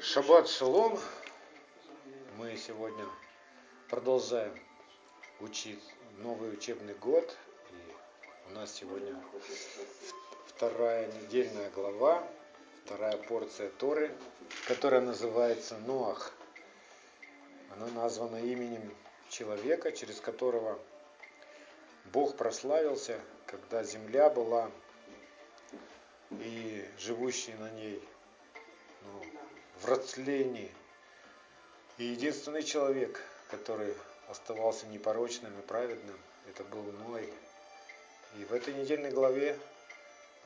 Шаббат шалом. Мы сегодня продолжаем учить новый учебный год. И у нас сегодня вторая недельная глава, вторая порция Торы, которая называется Ноах. Она названа именем человека, через которого Бог прославился, когда земля была и живущие на ней ну, в растлении. И единственный человек, который оставался непорочным и праведным, это был Ной. И в этой недельной главе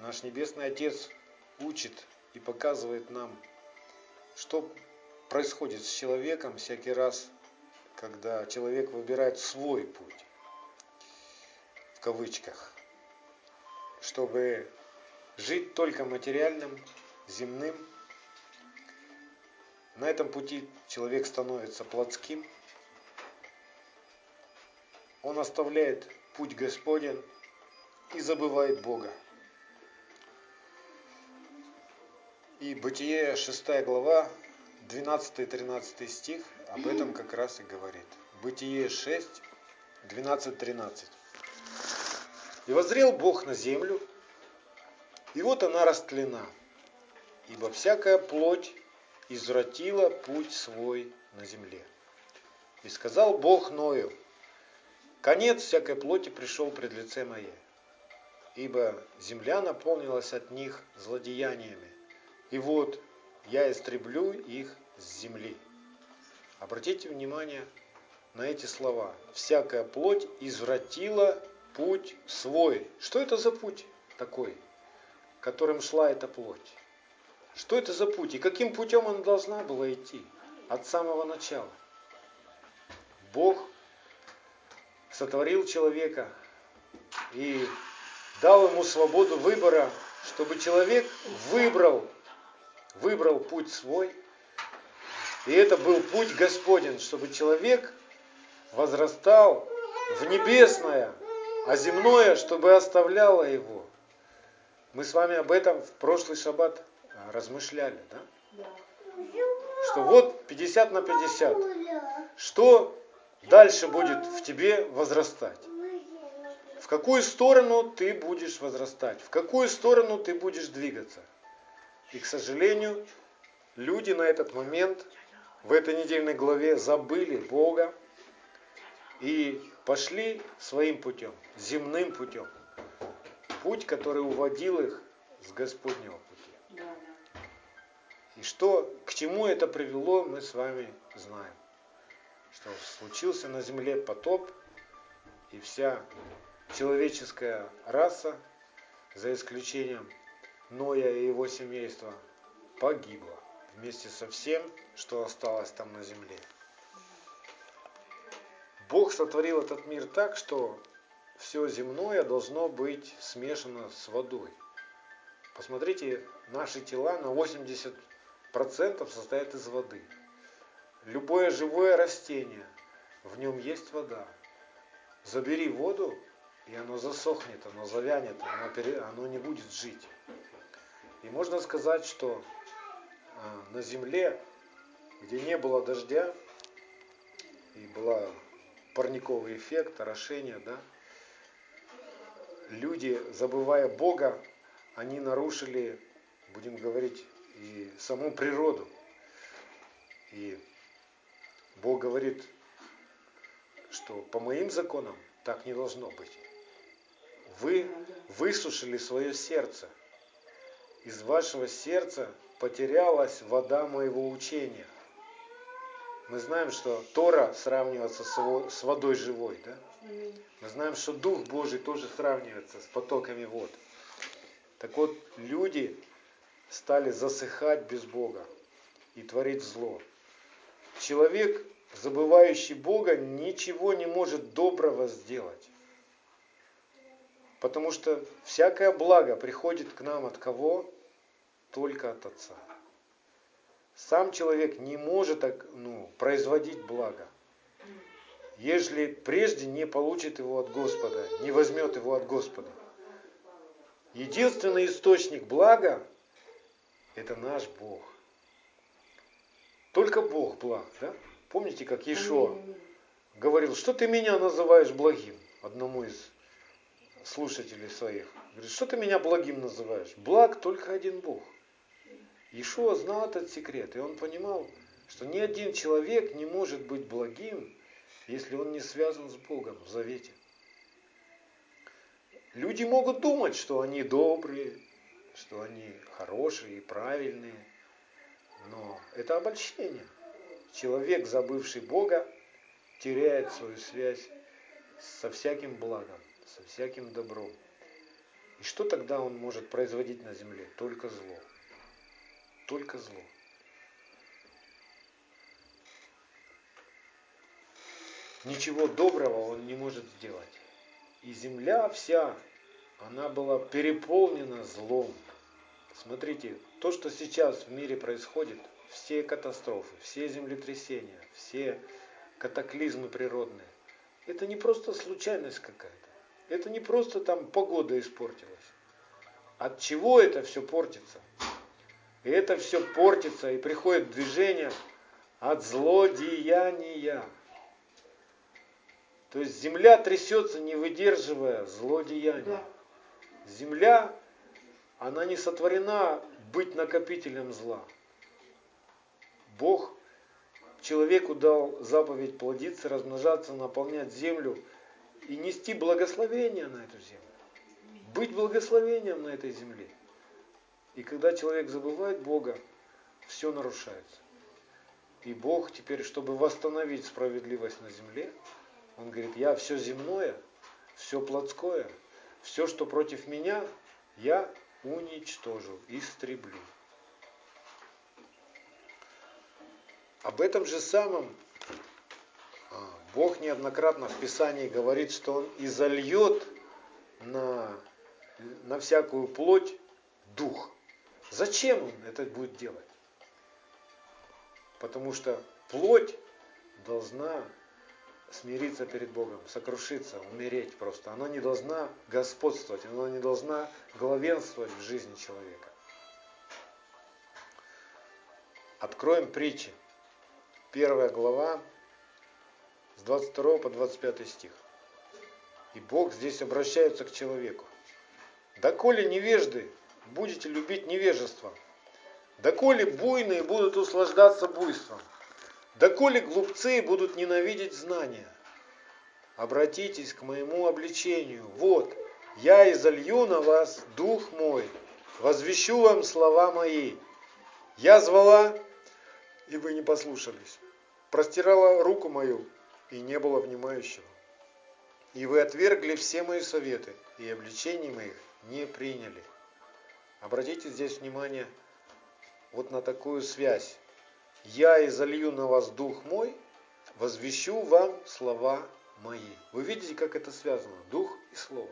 наш Небесный Отец учит и показывает нам, что происходит с человеком всякий раз, когда человек выбирает свой путь, в кавычках, чтобы жить только материальным, земным. На этом пути человек становится плотским. Он оставляет путь Господен и забывает Бога. И Бытие 6 глава, 12-13 стих об этом как раз и говорит. Бытие 6, 12-13. И возрел Бог на землю, и вот она растлена, ибо всякая плоть извратила путь свой на земле. И сказал Бог Ною, конец всякой плоти пришел пред лице мое, ибо земля наполнилась от них злодеяниями, и вот я истреблю их с земли. Обратите внимание на эти слова. Всякая плоть извратила путь свой. Что это за путь такой? которым шла эта плоть. Что это за путь и каким путем она должна была идти от самого начала? Бог сотворил человека и дал ему свободу выбора, чтобы человек выбрал, выбрал путь свой. И это был путь Господень, чтобы человек возрастал в небесное, а земное, чтобы оставляло его. Мы с вами об этом в прошлый шаббат размышляли, да? Что вот 50 на 50. Что дальше будет в тебе возрастать? В какую сторону ты будешь возрастать? В какую сторону ты будешь двигаться? И, к сожалению, люди на этот момент в этой недельной главе забыли Бога и пошли своим путем, земным путем путь, который уводил их с Господнего. И что, к чему это привело, мы с вами знаем. Что случился на земле потоп, и вся человеческая раса, за исключением Ноя и его семейства, погибла вместе со всем, что осталось там на земле. Бог сотворил этот мир так, что все земное должно быть смешано с водой. Посмотрите, наши тела на 80% состоят из воды. Любое живое растение, в нем есть вода. Забери воду, и оно засохнет, оно завянет, оно, пере... оно не будет жить. И можно сказать, что а, на земле, где не было дождя, и была парниковый эффект, орошение, да, люди, забывая Бога, они нарушили, будем говорить, и саму природу. И Бог говорит, что по моим законам так не должно быть. Вы высушили свое сердце. Из вашего сердца потерялась вода моего учения. Мы знаем, что Тора сравнивается с водой живой, да? Мы знаем, что Дух Божий тоже сравнивается с потоками вод. Так вот, люди стали засыхать без Бога и творить зло. Человек, забывающий Бога, ничего не может доброго сделать. Потому что всякое благо приходит к нам от кого? Только от Отца. Сам человек не может ну, производить благо ежели прежде не получит его от Господа, не возьмет его от Господа. Единственный источник блага – это наш Бог. Только Бог благ, да? Помните, как Ишо говорил, что ты меня называешь благим? Одному из слушателей своих. Говорит, что ты меня благим называешь? Благ только один Бог. Ишуа знал этот секрет, и он понимал, что ни один человек не может быть благим, если он не связан с Богом в завете. Люди могут думать, что они добрые, что они хорошие и правильные, но это обольщение. Человек, забывший Бога, теряет свою связь со всяким благом, со всяким добром. И что тогда он может производить на земле? Только зло. Только зло. Ничего доброго он не может сделать. И земля вся, она была переполнена злом. Смотрите, то, что сейчас в мире происходит, все катастрофы, все землетрясения, все катаклизмы природные, это не просто случайность какая-то. Это не просто там погода испортилась. От чего это все портится? И это все портится и приходит движение от злодеяния. То есть земля трясется, не выдерживая злодеяния. Земля, она не сотворена быть накопителем зла. Бог человеку дал заповедь плодиться, размножаться, наполнять землю и нести благословение на эту землю. Быть благословением на этой земле. И когда человек забывает Бога, все нарушается. И Бог теперь, чтобы восстановить справедливость на земле, Он говорит, я все земное, все плотское, все, что против меня, я уничтожу, истреблю. Об этом же самом а, Бог неоднократно в Писании говорит, что Он изольет на, на всякую плоть дух. Зачем Он это будет делать? Потому что плоть должна смириться перед Богом, сокрушиться, умереть просто. Она не должна господствовать, она не должна главенствовать в жизни человека. Откроем притчи. Первая глава, с 22 по 25 стих. И Бог здесь обращается к человеку. «Доколе невежды будете любить невежество, доколе буйные будут услаждаться буйством, доколе глупцы будут ненавидеть знания, обратитесь к моему обличению. Вот, я изолью на вас дух мой, возвещу вам слова мои. Я звала, и вы не послушались. Простирала руку мою, и не было внимающего. И вы отвергли все мои советы, и обличений моих не приняли. Обратите здесь внимание вот на такую связь. Я изолью на вас дух мой, возвещу вам слова мои. Вы видите, как это связано? Дух и слово.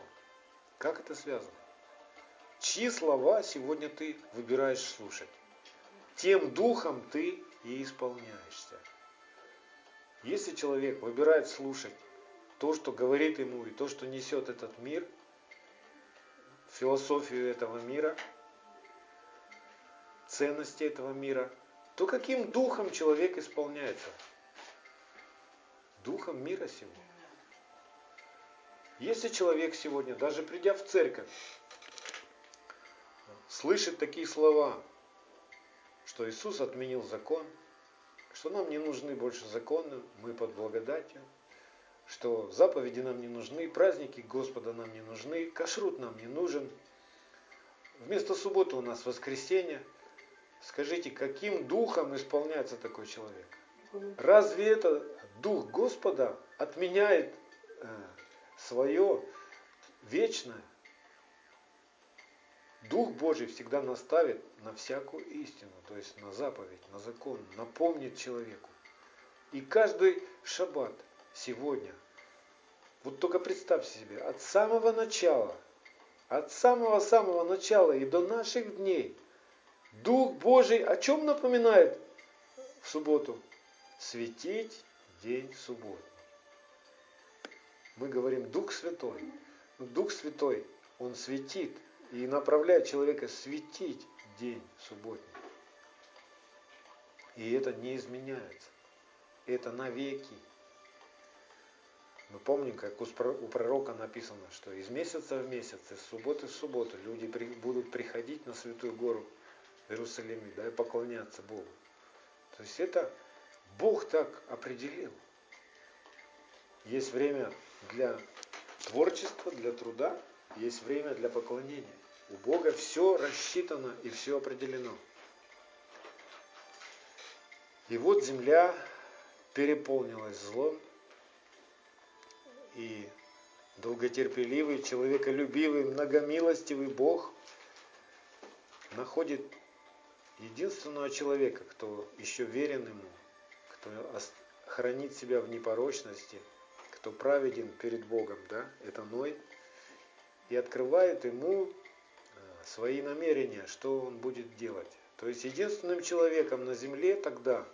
Как это связано? Чьи слова сегодня ты выбираешь слушать? Тем духом ты и исполняешься. Если человек выбирает слушать то, что говорит ему, и то, что несет этот мир, философию этого мира, ценности этого мира, то каким духом человек исполняется? Духом мира сего. Если человек сегодня, даже придя в церковь, слышит такие слова, что Иисус отменил закон, что нам не нужны больше законы, мы под благодатью, что заповеди нам не нужны, праздники Господа нам не нужны, кашрут нам не нужен. Вместо субботы у нас воскресенье. Скажите, каким духом исполняется такой человек? Разве это дух Господа отменяет э, свое вечное? Дух Божий всегда наставит на всякую истину, то есть на заповедь, на закон, напомнит человеку. И каждый шаббат сегодня, вот только представьте себе, от самого начала, от самого-самого начала и до наших дней, Дух Божий о чем напоминает в субботу? Светить день субботы. Мы говорим Дух Святой. Дух Святой, Он светит и направляет человека светить день субботний. И это не изменяется. Это навеки. Мы помним, как у пророка написано, что из месяца в месяц, из субботы в субботу люди будут приходить на Святую Гору Иерусалиме, да, и поклоняться Богу. То есть это Бог так определил. Есть время для творчества, для труда, есть время для поклонения. У Бога все рассчитано и все определено. И вот земля переполнилась злом, и долготерпеливый, человеколюбивый, многомилостивый Бог находит единственного человека, кто еще верен Ему, кто хранит себя в непорочности, кто праведен перед Богом, да, это Ной, и открывает ему э, свои намерения, что он будет делать. То есть единственным человеком на земле тогда,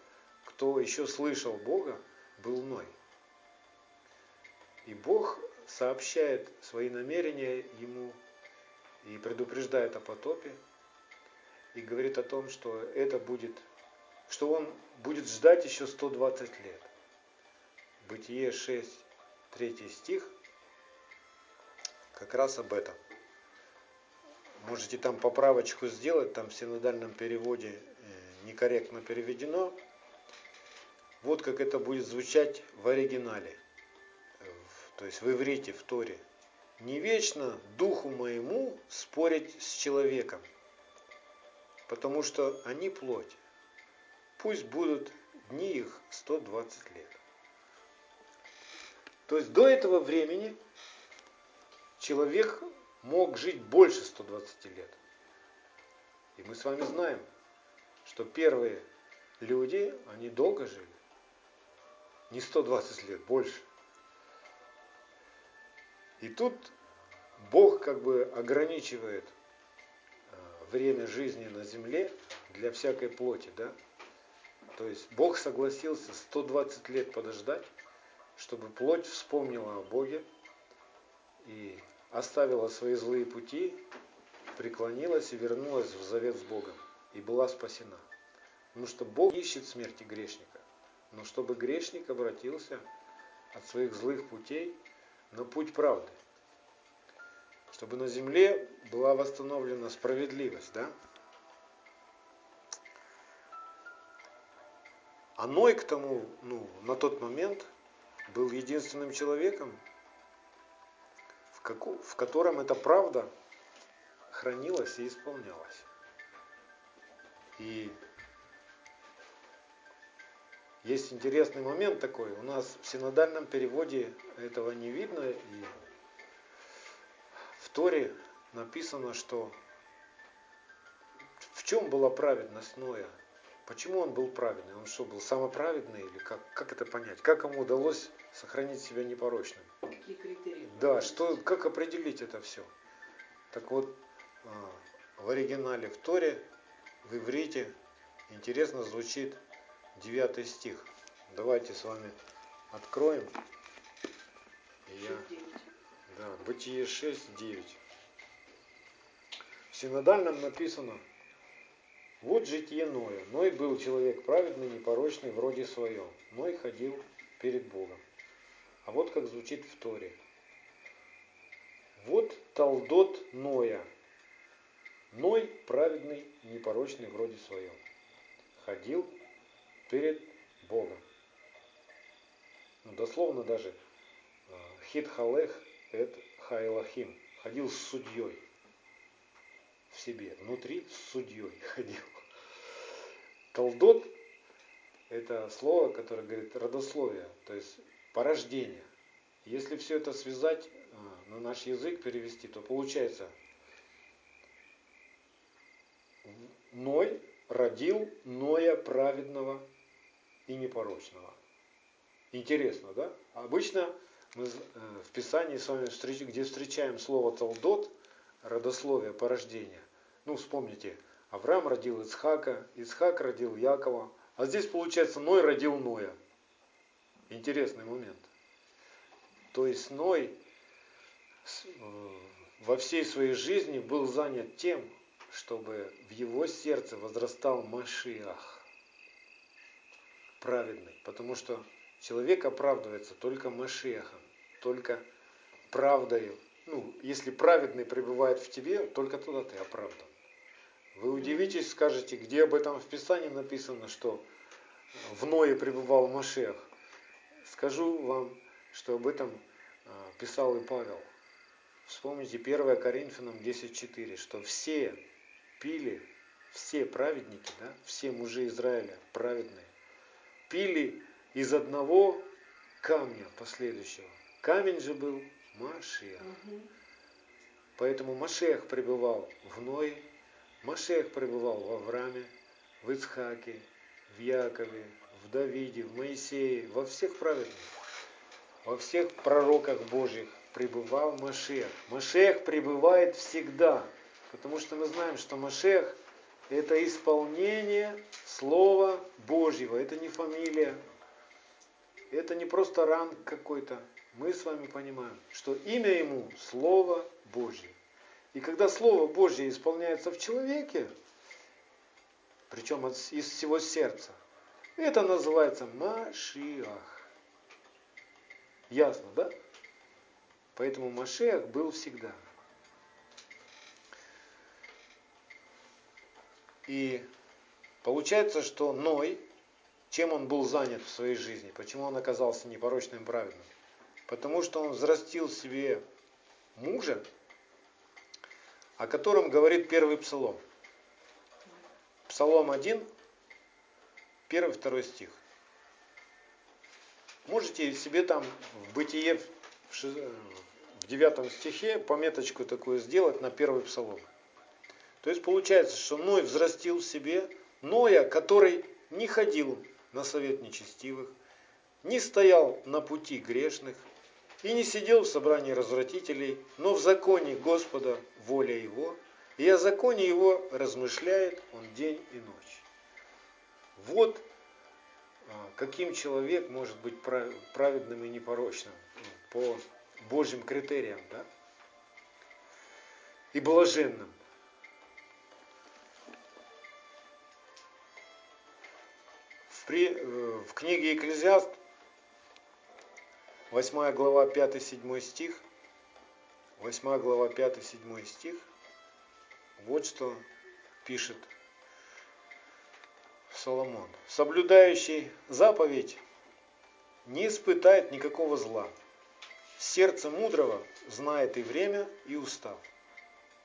кто еще слышал Бога, был Ной. И Бог сообщает свои намерения ему и предупреждает о потопе, и говорит о том, что это будет, что он будет ждать еще 120 лет. Бытие 6, 3 стих, как раз об этом. Можете там поправочку сделать, там в синодальном переводе э, некорректно переведено. Вот как это будет звучать в оригинале то есть в иврите, в Торе, не вечно духу моему спорить с человеком, потому что они плоть. Пусть будут дни их 120 лет. То есть до этого времени человек мог жить больше 120 лет. И мы с вами знаем, что первые люди, они долго жили. Не 120 лет, больше. И тут Бог как бы ограничивает время жизни на земле для всякой плоти, да? То есть Бог согласился 120 лет подождать, чтобы плоть вспомнила о Боге и оставила свои злые пути, преклонилась и вернулась в завет с Богом и была спасена. Потому что Бог ищет смерти грешника. Но чтобы грешник обратился от своих злых путей на путь правды. Чтобы на земле была восстановлена справедливость, да? А Ной к тому, ну, на тот момент был единственным человеком, в, како, в котором эта правда хранилась и исполнялась. И есть интересный момент такой. У нас в синодальном переводе этого не видно. И Торе написано, что в чем была праведность Ноя? Почему он был праведный? Он что, был самоправедный или как, как это понять? Как ему удалось сохранить себя непорочным? Какие критерии? Да, что, как определить это все? Так вот, а, в оригинале в Торе, в иврите, интересно звучит 9 стих. Давайте с вами откроем. Я... Да, Бытие 6, 9. В синодальном написано, вот житие Ноя. Ной был человек праведный, непорочный, вроде своем. Ной ходил перед Богом. А вот как звучит в Торе. Вот Талдот Ноя. Ной праведный, непорочный, вроде своем. Ходил перед Богом. Ну, дословно даже а, Хитхалех это Хайлахим. Ходил с судьей в себе. Внутри с судьей ходил. Толдот – это слово, которое говорит родословие, то есть порождение. Если все это связать а, на наш язык, перевести, то получается Ной родил Ноя праведного и непорочного. Интересно, да? Обычно мы э, в Писании с вами, где встречаем слово «талдот», родословие, порождение. Ну, вспомните, Авраам родил Ицхака, Ицхак родил Якова, а здесь, получается, Ной родил Ноя. Интересный момент. То есть Ной э, во всей своей жизни был занят тем, чтобы в его сердце возрастал Машиах. праведный, потому что человек оправдывается только Машехом, только правдою. Ну, если праведный пребывает в тебе, только туда ты оправдан. Вы удивитесь, скажете, где об этом в Писании написано, что в Ное пребывал Машех. Скажу вам, что об этом а, писал и Павел. Вспомните 1 Коринфянам 10.4, что все пили, все праведники, да, все мужи Израиля праведные, пили из одного камня последующего. Камень же был Машех. Поэтому Машех пребывал в Ное, Машех пребывал в Аврааме, в Ицхаке, в Якове, в Давиде, в Моисее, во всех праведных, во всех пророках Божьих пребывал Машех. Машех пребывает всегда, потому что мы знаем, что Машех – это исполнение Слова Божьего, это не фамилия, это не просто ранг какой-то. Мы с вами понимаем, что имя ему – Слово Божье. И когда Слово Божье исполняется в человеке, причем из всего сердца, это называется Машиах. Ясно, да? Поэтому Машех был всегда. И получается, что Ной, чем он был занят в своей жизни, почему он оказался непорочным праведным? Потому что он взрастил себе мужа, о котором говорит первый псалом. Псалом 1, первый, второй стих. Можете себе там в бытие в девятом стихе пометочку такую сделать на первый псалом. То есть получается, что Ной взрастил в себе Ноя, который не ходил на совет нечестивых, не стоял на пути грешных и не сидел в собрании развратителей, но в законе Господа воля его, и о законе его размышляет он день и ночь. Вот а, каким человек может быть праведным и непорочным по Божьим критериям, да? И блаженным. В, при, э, в книге Екклезиаст, 8 глава 5-7 стих, 8 глава 5-7 стих, вот что пишет Соломон. Соблюдающий заповедь не испытает никакого зла. Сердце мудрого знает и время, и устав.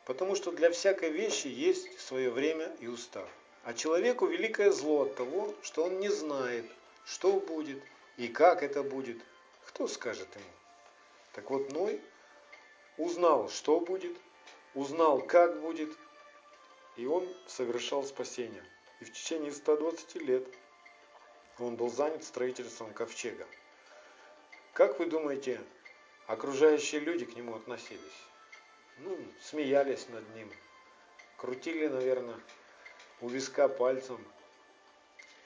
Потому что для всякой вещи есть свое время и устав. А человеку великое зло от того, что он не знает, что будет и как это будет. Кто скажет ему? Так вот Ной узнал, что будет, узнал, как будет, и он совершал спасение. И в течение 120 лет он был занят строительством ковчега. Как вы думаете, окружающие люди к нему относились. Ну, смеялись над ним, крутили, наверное, у виска пальцем,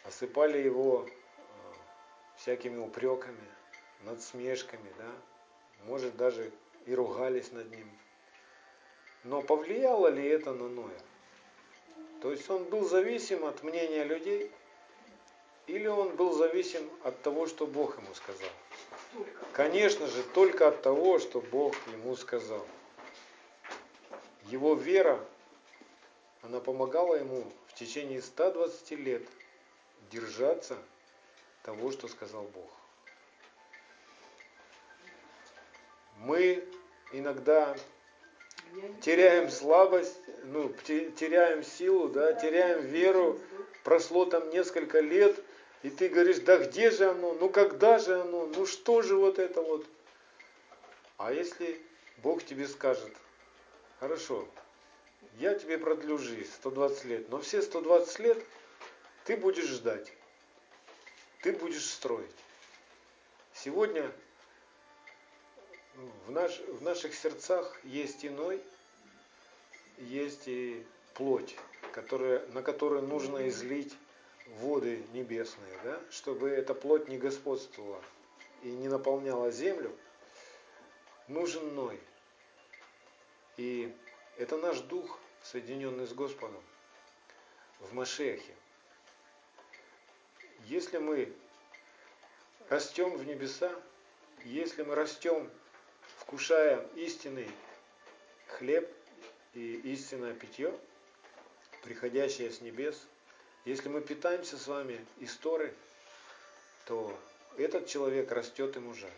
осыпали его э, всякими упреками, надсмешками, да, может даже и ругались над ним. Но повлияло ли это на Ноя? То есть он был зависим от мнения людей, или он был зависим от того, что Бог ему сказал? Конечно же, только от того, что Бог ему сказал. Его вера, она помогала ему в течение 120 лет держаться того, что сказал Бог. Мы иногда теряем слабость, ну, теряем силу, да, теряем веру, прошло там несколько лет – и ты говоришь, да где же оно, ну когда же оно, ну что же вот это вот. А если Бог тебе скажет, хорошо, я тебе продлю жизнь 120 лет, но все 120 лет ты будешь ждать, ты будешь строить. Сегодня в, наш, в наших сердцах есть иной, есть и плоть, которая, на которую нужно излить воды небесные, да, чтобы эта плоть не господствовала и не наполняла землю, нужен Ной. И это наш дух, соединенный с Господом в Машехе. Если мы растем в небеса, если мы растем, вкушая истинный хлеб и истинное питье, приходящее с небес, если мы питаемся с вами истории, то этот человек растет и мужает.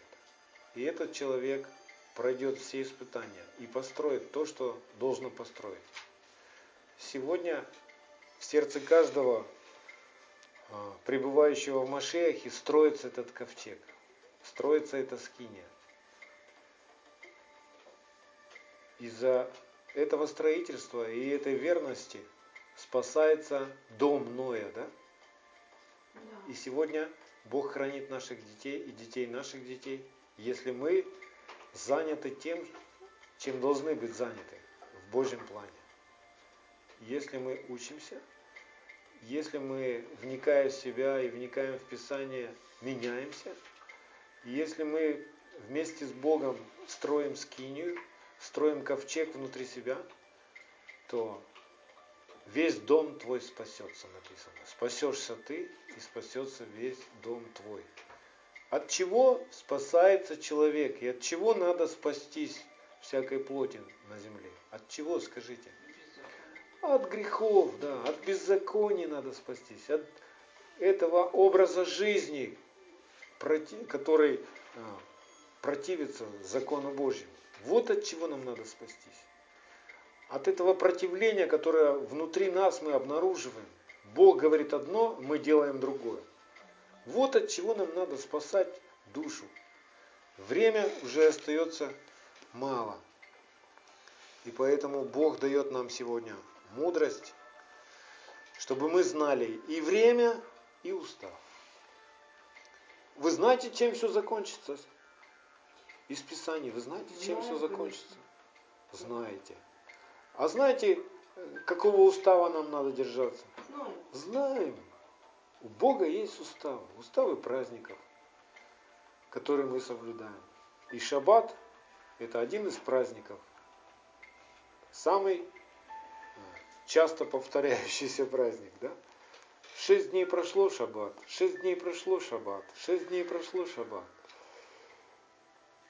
И этот человек пройдет все испытания и построит то, что должно построить. Сегодня в сердце каждого а, пребывающего в Машехе строится этот ковчег, строится эта скиния. Из-за этого строительства и этой верности спасается дом Ноя, да? И сегодня Бог хранит наших детей и детей наших детей, если мы заняты тем, чем должны быть заняты в Божьем плане. Если мы учимся, если мы, вникая в себя и вникаем в Писание, меняемся, если мы вместе с Богом строим скинию, строим ковчег внутри себя, то весь дом твой спасется, написано. Спасешься ты и спасется весь дом твой. От чего спасается человек и от чего надо спастись всякой плоти на земле? От чего, скажите? От грехов, да, от беззакония надо спастись, от этого образа жизни, который а, противится закону Божьему. Вот от чего нам надо спастись. От этого противления, которое внутри нас мы обнаруживаем. Бог говорит одно, мы делаем другое. Вот от чего нам надо спасать душу. Время уже остается мало. И поэтому Бог дает нам сегодня мудрость, чтобы мы знали и время, и устав. Вы знаете, чем все закончится? Из Писаний. Вы знаете, чем все закончится? Знаете. А знаете, какого устава нам надо держаться? Знаем. У Бога есть уставы. Уставы праздников, которые мы соблюдаем. И шаббат – это один из праздников. Самый часто повторяющийся праздник, да? Шесть дней прошло шаббат, шесть дней прошло шаббат, шесть дней прошло шаббат.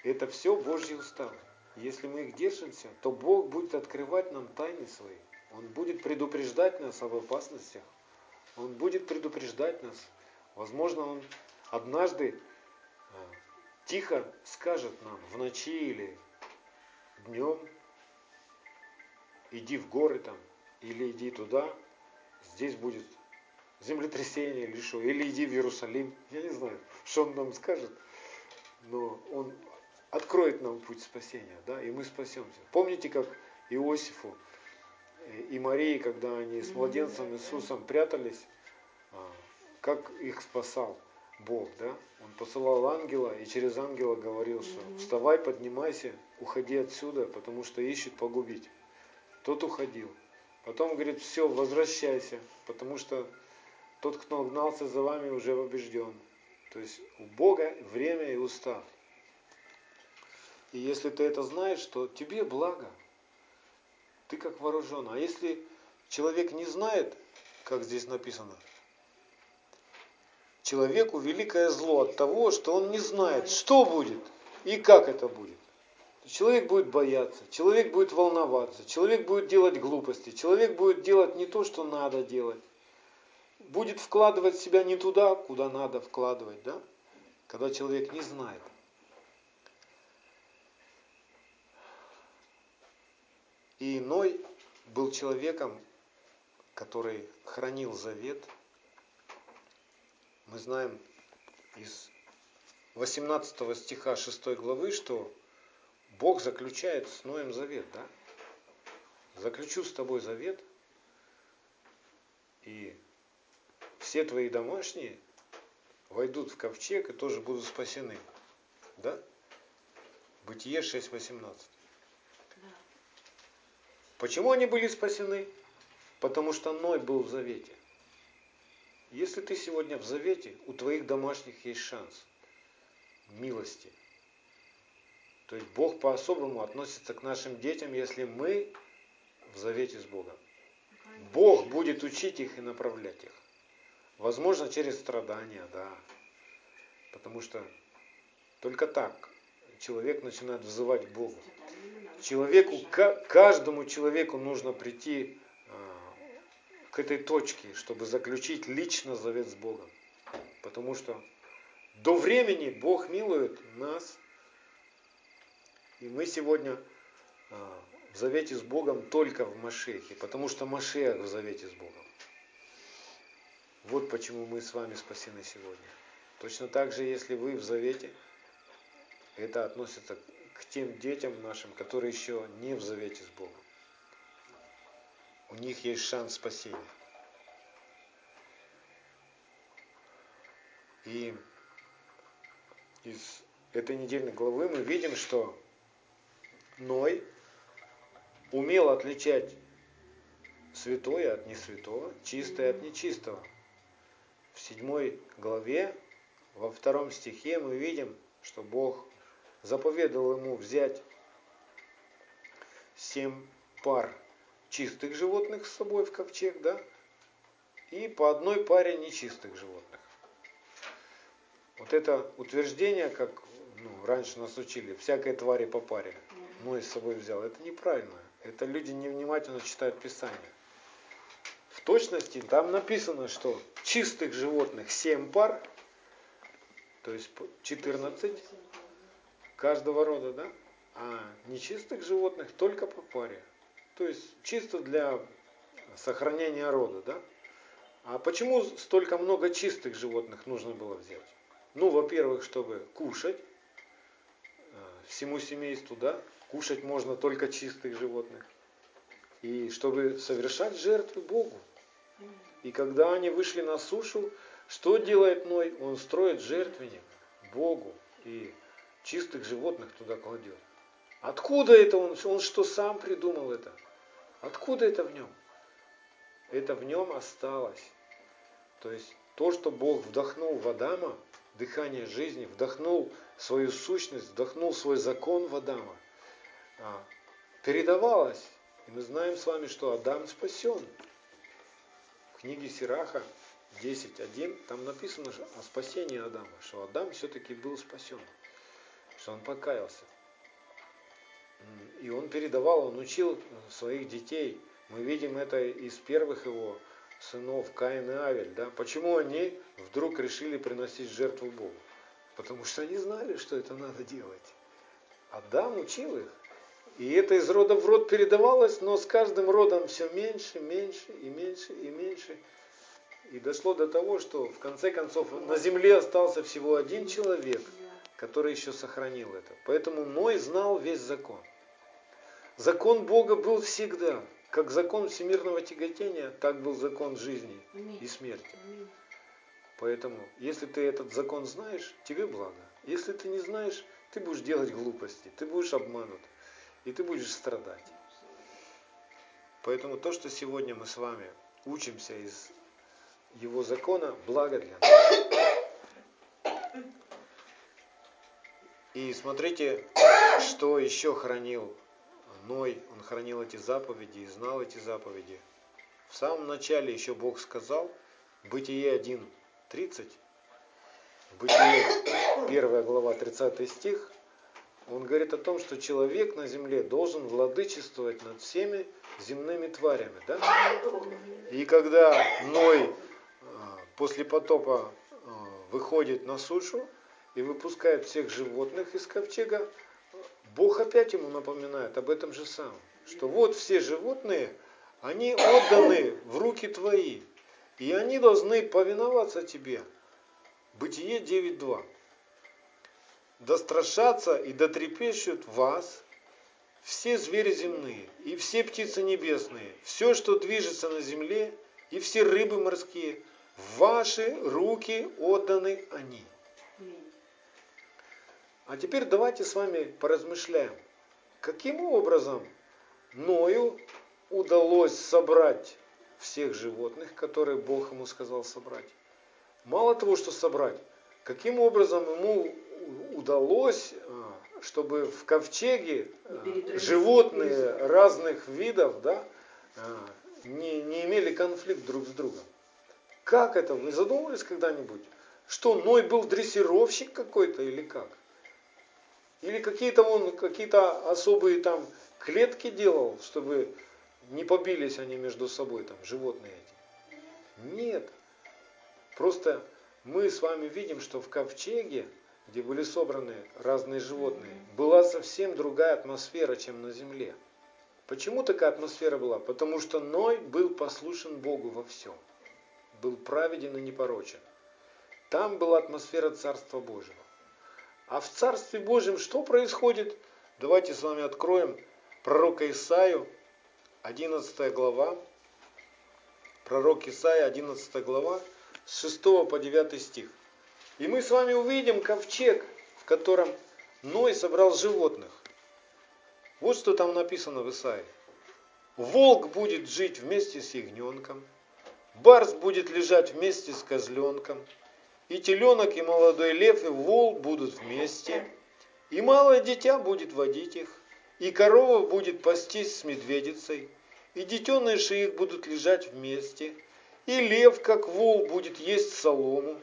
Это все Божьи уставы. Если мы их держимся, то Бог будет открывать нам тайны свои. Он будет предупреждать нас об опасностях. Он будет предупреждать нас. Возможно, Он однажды э, тихо скажет нам в ночи или днем, иди в горы там, или иди туда, здесь будет землетрясение или что, или иди в Иерусалим. Я не знаю, что он нам скажет, но он откроет нам путь спасения, да, и мы спасемся. Помните, как Иосифу и Марии, когда они с младенцем Иисусом прятались, а, как их спасал Бог, да? Он посылал ангела и через ангела говорил, что вставай, поднимайся, уходи отсюда, потому что ищет погубить. Тот уходил. Потом говорит, все, возвращайся, потому что тот, кто гнался за вами, уже побежден. То есть у Бога время и устав. И если ты это знаешь, то тебе благо. Ты как вооружен. А если человек не знает, как здесь написано, человеку великое зло от того, что он не знает, что будет и как это будет. Человек будет бояться, человек будет волноваться, человек будет делать глупости, человек будет делать не то, что надо делать. Будет вкладывать себя не туда, куда надо вкладывать, да? Когда человек не знает. И иной был человеком, который хранил завет. Мы знаем из 18 стиха 6 главы, что Бог заключает с Ноем завет, да? Заключу с тобой завет, и все твои домашние войдут в ковчег и тоже будут спасены. Да? Бытие 6.18. Почему они были спасены? Потому что Ной был в завете. Если ты сегодня в завете, у твоих домашних есть шанс милости – то есть Бог по-особому относится к нашим детям, если мы в завете с Богом. Бог будет учить их и направлять их. Возможно, через страдания, да. Потому что только так человек начинает взывать к Богу. Человеку, каждому человеку нужно прийти а, к этой точке, чтобы заключить лично завет с Богом. Потому что до времени Бог милует нас, и мы сегодня а, в завете с Богом только в Машехе, потому что Машех в завете с Богом. Вот почему мы с вами спасены сегодня. Точно так же, если вы в завете, это относится к тем детям нашим, которые еще не в завете с Богом. У них есть шанс спасения. И из этой недельной главы мы видим, что Ной умел отличать святое от несвятого, чистое от нечистого. В седьмой главе, во втором стихе мы видим, что Бог заповедовал ему взять семь пар чистых животных с собой в ковчег, да, и по одной паре нечистых животных. Вот это утверждение, как ну, раньше нас учили, всякой твари по паре, мой с собой взял, это неправильно. Это люди невнимательно читают Писание. В точности там написано, что чистых животных 7 пар, то есть 14 каждого рода, да? А нечистых животных только по паре. То есть чисто для сохранения рода, да? А почему столько много чистых животных нужно было взять? Ну, во-первых, чтобы кушать э, всему семейству, да, кушать можно только чистых животных. И чтобы совершать жертвы Богу. И когда они вышли на сушу, что делает Ной? Он строит жертвенник Богу и чистых животных туда кладет. Откуда это он? Он что, сам придумал это? Откуда это в нем? Это в нем осталось. То есть то, что Бог вдохнул в Адама, дыхание жизни, вдохнул свою сущность, вдохнул свой закон в Адама, а, передавалось. И мы знаем с вами, что Адам спасен. В книге Сираха 10.1 там написано о спасении Адама, что Адам все-таки был спасен, что он покаялся. И он передавал, он учил своих детей. Мы видим это из первых его сынов Каин и Авель. Да? Почему они вдруг решили приносить жертву Богу? Потому что они знали, что это надо делать. Адам учил их. И это из рода в род передавалось, но с каждым родом все меньше, меньше и меньше и меньше. И дошло до того, что в конце концов на земле остался всего один человек, который еще сохранил это. Поэтому Ной знал весь закон. Закон Бога был всегда. Как закон всемирного тяготения, так был закон жизни и смерти. Поэтому, если ты этот закон знаешь, тебе благо. Если ты не знаешь, ты будешь делать глупости, ты будешь обманут, и ты будешь страдать. Поэтому то, что сегодня мы с вами учимся из его закона, благо для нас. И смотрите, что еще хранил Ной, он хранил эти заповеди и знал эти заповеди. В самом начале еще Бог сказал, Бытие 1.30, Бытие 1 глава 30 стих, он говорит о том, что человек на земле должен владычествовать над всеми земными тварями. Да? И когда Ной а, после потопа а, выходит на сушу и выпускает всех животных из ковчега, Бог опять ему напоминает об этом же самом, что вот все животные, они отданы в руки твои, и они должны повиноваться тебе. Бытие 9.2. Да страшатся и дотрепещут вас все звери земные и все птицы небесные, все, что движется на земле, и все рыбы морские, в ваши руки отданы они. А теперь давайте с вами поразмышляем, каким образом Ною удалось собрать всех животных, которые Бог ему сказал собрать. Мало того, что собрать, каким образом ему удалось, а, чтобы в ковчеге а, животные разных видов да, а, не, не имели конфликт друг с другом. Как это? Вы задумывались когда-нибудь? Что, Ной был дрессировщик какой-то или как? Или какие-то он, какие-то особые там клетки делал, чтобы не побились они между собой, там, животные эти? Нет. Просто мы с вами видим, что в ковчеге, где были собраны разные животные, была совсем другая атмосфера, чем на земле. Почему такая атмосфера была? Потому что Ной был послушен Богу во всем. Был праведен и непорочен. Там была атмосфера Царства Божьего. А в Царстве Божьем что происходит? Давайте с вами откроем пророка Исаию, 11 глава. Пророк Исаия, 11 глава, с 6 по 9 стих. И мы с вами увидим ковчег, в котором Ной собрал животных. Вот что там написано в Исаии. Волк будет жить вместе с ягненком, барс будет лежать вместе с козленком, и теленок, и молодой лев, и вол будут вместе, и малое дитя будет водить их, и корова будет пастись с медведицей, и детеныши их будут лежать вместе, и лев, как вол, будет есть солому,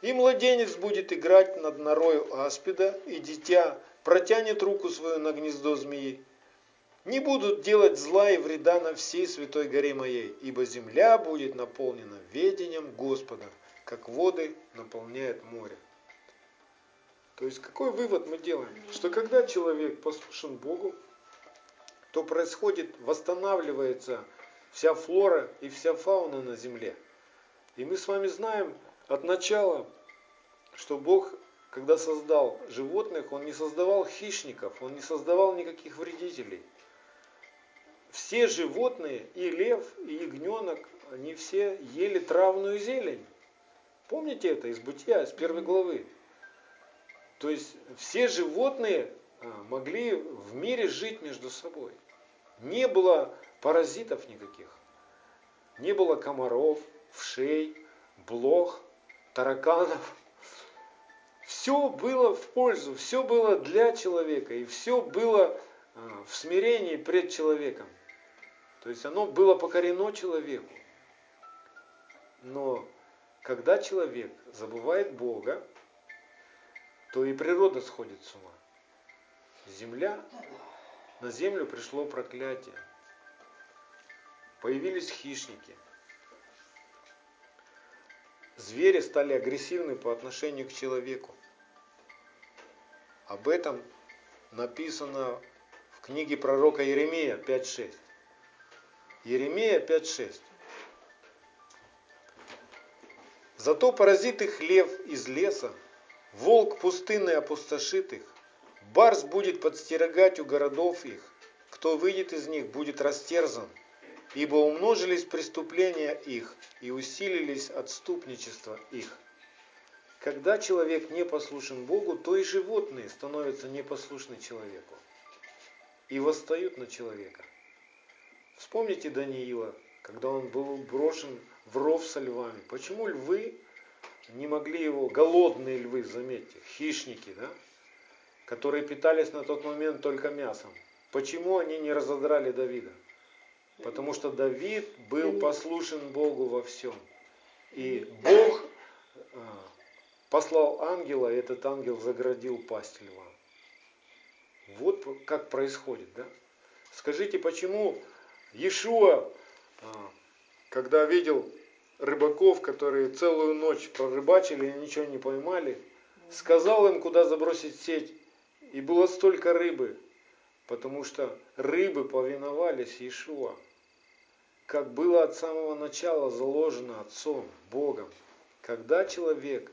и младенец будет играть над норою аспида, и дитя протянет руку свою на гнездо змеи. Не будут делать зла и вреда на всей святой горе моей, ибо земля будет наполнена ведением Господа, как воды наполняют море. То есть какой вывод мы делаем? Что когда человек послушен Богу, то происходит, восстанавливается вся флора и вся фауна на земле. И мы с вами знаем от начала, что Бог когда создал животных, он не создавал хищников, он не создавал никаких вредителей. Все животные, и лев, и ягненок, они все ели травную зелень. Помните это из бытия, из первой главы? То есть все животные а, могли в мире жить между собой. Не было паразитов никаких. Не было комаров, вшей, блох, тараканов. Все было в пользу, все было для человека, и все было а, в смирении пред человеком. То есть оно было покорено человеку. Но когда человек забывает Бога, то и природа сходит с ума. Земля, на землю пришло проклятие. Появились хищники – звери стали агрессивны по отношению к человеку. Об этом написано в книге пророка Еремея 5.6. Еремея 5.6. Зато поразит их лев из леса, волк пустынный опустошит их, барс будет подстерегать у городов их, кто выйдет из них, будет растерзан, ибо умножились преступления их и усилились отступничество их. Когда человек не послушен Богу, то и животные становятся непослушны человеку и восстают на человека. Вспомните Даниила, когда он был брошен в ров со львами. Почему львы не могли его, голодные львы, заметьте, хищники, да, которые питались на тот момент только мясом, почему они не разодрали Давида? Потому что Давид был послушен Богу во всем. И Бог а, послал ангела, и этот ангел заградил пасть льва. Вот как происходит, да? Скажите, почему Иешуа, а, когда видел рыбаков, которые целую ночь прорыбачили и ничего не поймали, сказал им, куда забросить сеть, и было столько рыбы, потому что рыбы повиновались Иешуа как было от самого начала заложено Отцом, Богом. Когда человек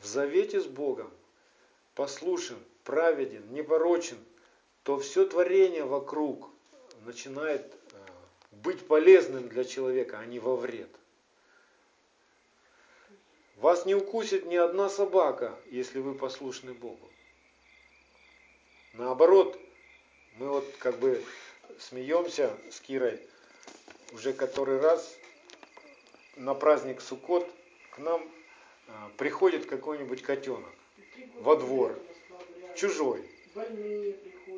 в завете с Богом послушен, праведен, непорочен, то все творение вокруг начинает быть полезным для человека, а не во вред. Вас не укусит ни одна собака, если вы послушны Богу. Наоборот, мы вот как бы смеемся с Кирой, уже который раз на праздник Суккот к нам а, приходит какой-нибудь котенок во двор, чужой.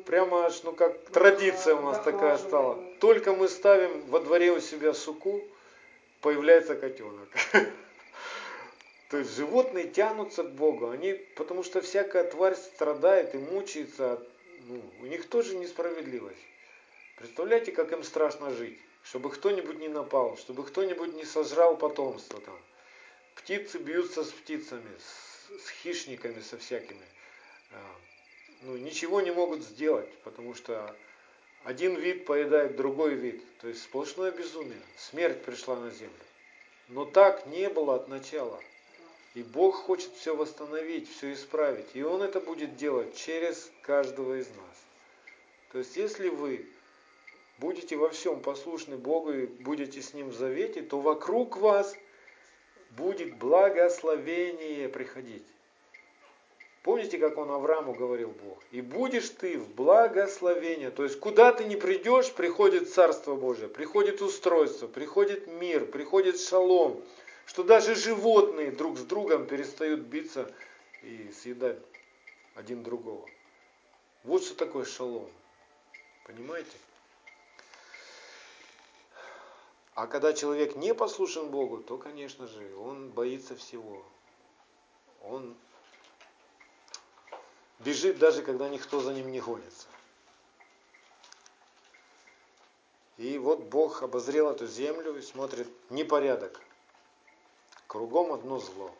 Прямо аж, ну как традиция у нас такая стала. Только мы ставим во дворе у себя суку, появляется котенок. То есть животные тянутся к Богу, они, потому что всякая тварь страдает и мучается, ну, у них тоже несправедливость. Представляете, как им страшно жить, чтобы кто-нибудь не напал, чтобы кто-нибудь не сожрал потомство там. Птицы бьются с птицами, с, с хищниками, со всякими. Ну, ничего не могут сделать, потому что один вид поедает другой вид. То есть сплошное безумие. Смерть пришла на землю. Но так не было от начала. И Бог хочет все восстановить, все исправить. И Он это будет делать через каждого из нас. То есть, если вы будете во всем послушны Богу и будете с Ним в завете, то вокруг вас будет благословение приходить. Помните, как он Аврааму говорил Бог? И будешь ты в благословении. То есть, куда ты не придешь, приходит Царство Божие, приходит устройство, приходит мир, приходит шалом что даже животные друг с другом перестают биться и съедать один другого. Вот что такое шалом. Понимаете? А когда человек не послушен Богу, то, конечно же, он боится всего. Он бежит даже, когда никто за ним не гонится. И вот Бог обозрел эту землю и смотрит непорядок. Кругом одно зло.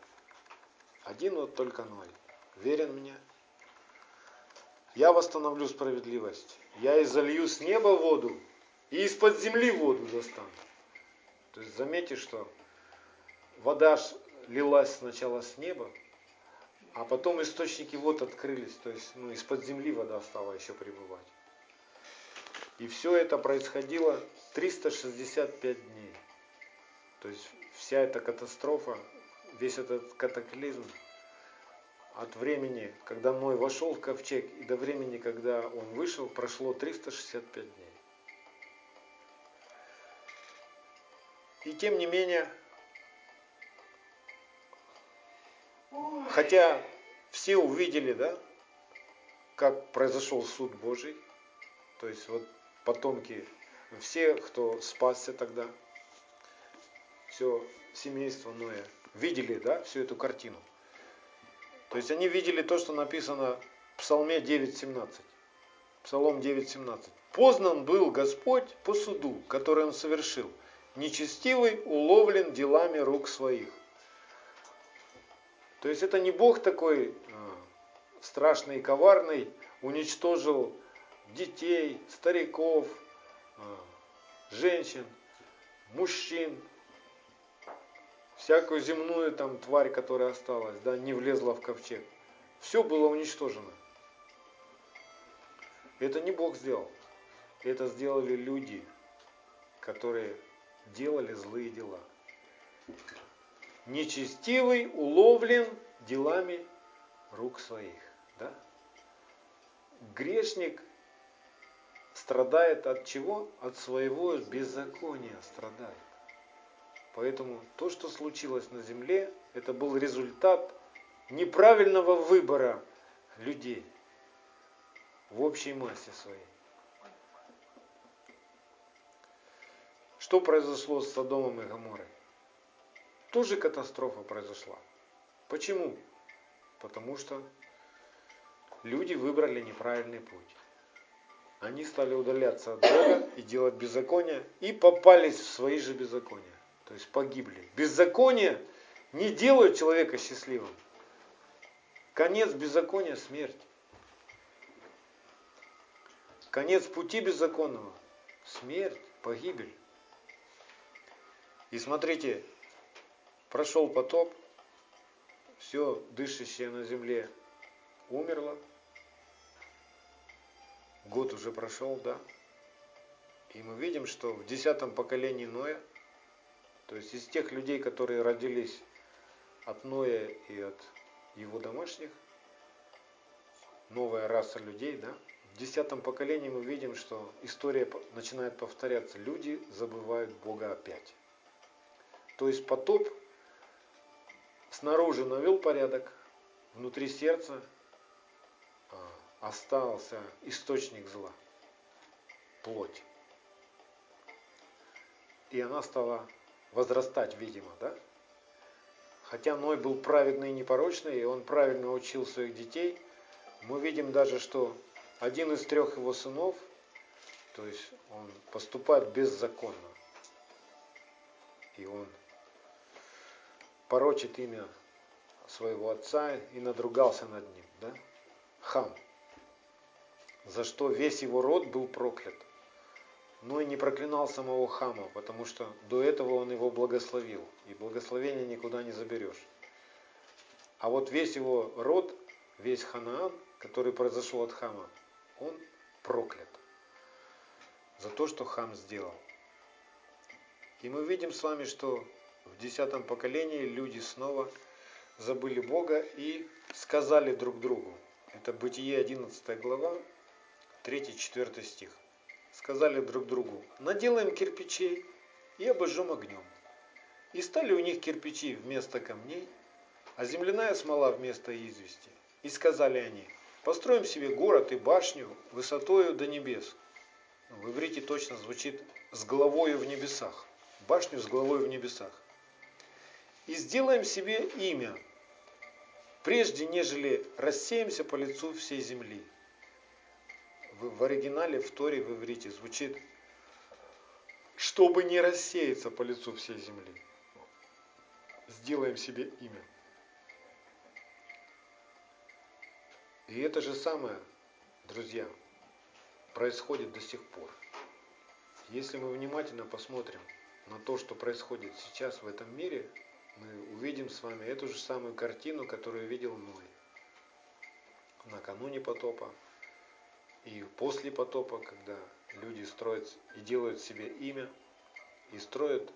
Один вот только ноль. Верен мне. Я восстановлю справедливость. Я изолью с неба воду и из-под земли воду достану. То есть заметьте, что вода лилась сначала с неба, а потом источники вод открылись, то есть ну, из-под земли вода стала еще пребывать. И все это происходило 365 дней. То есть вся эта катастрофа, весь этот катаклизм от времени, когда Ной вошел в ковчег, и до времени, когда он вышел, прошло 365 дней. И тем не менее, хотя все увидели, да, как произошел суд Божий, то есть вот потомки, все, кто спасся тогда, все семейство Ноя видели, да, всю эту картину. То есть они видели то, что написано в Псалме 9.17. Псалом 9.17. Познан был Господь по суду, который он совершил. Нечестивый уловлен делами рук своих. То есть это не Бог такой а, страшный и коварный, уничтожил детей, стариков, а, женщин, мужчин, всякую земную там тварь, которая осталась, да, не влезла в ковчег. Все было уничтожено. Это не Бог сделал. Это сделали люди, которые делали злые дела. Нечестивый уловлен делами рук своих. Да? Грешник страдает от чего? От своего беззакония страдает. Поэтому то, что случилось на земле, это был результат неправильного выбора людей в общей массе своей. Что произошло с Содомом и Гаморой? Тоже катастрофа произошла. Почему? Потому что люди выбрали неправильный путь. Они стали удаляться от Бога и делать беззаконие, и попались в свои же беззакония то есть погибли. Беззаконие не делает человека счастливым. Конец беззакония – смерть. Конец пути беззаконного – смерть, погибель. И смотрите, прошел потоп, все дышащее на земле умерло. Год уже прошел, да? И мы видим, что в десятом поколении Ноя – то есть из тех людей, которые родились от Ноя и от его домашних, новая раса людей, да, в десятом поколении мы видим, что история начинает повторяться. Люди забывают Бога опять. То есть потоп снаружи навел порядок, внутри сердца а, остался источник зла, плоть. И она стала возрастать, видимо, да? хотя Ной был праведный и непорочный, и он правильно учил своих детей, мы видим даже, что один из трех его сынов, то есть он поступает беззаконно. И он порочит имя своего отца и надругался над ним. Да? Хам. За что весь его род был проклят. Но и не проклинал самого Хама, потому что до этого он его благословил. И благословение никуда не заберешь. А вот весь его род, весь Ханаан, который произошел от Хама, он проклят за то, что Хам сделал. И мы видим с вами, что в десятом поколении люди снова забыли Бога и сказали друг другу. Это Бытие 11 глава, 3-4 стих. Сказали друг другу, наделаем кирпичей и обожжем огнем. И стали у них кирпичи вместо камней, а земляная смола вместо извести. И сказали они, построим себе город и башню высотою до небес. В иврите точно звучит с головою в небесах. Башню с головой в небесах. И сделаем себе имя, прежде нежели рассеемся по лицу всей земли. В, в оригинале, в Торе, в иврите звучит, чтобы не рассеяться по лицу всей земли. Сделаем себе имя. И это же самое, друзья, происходит до сих пор. Если мы внимательно посмотрим на то, что происходит сейчас в этом мире, мы увидим с вами эту же самую картину, которую видел Ной. Накануне потопа и после потопа, когда люди строят и делают себе имя и строят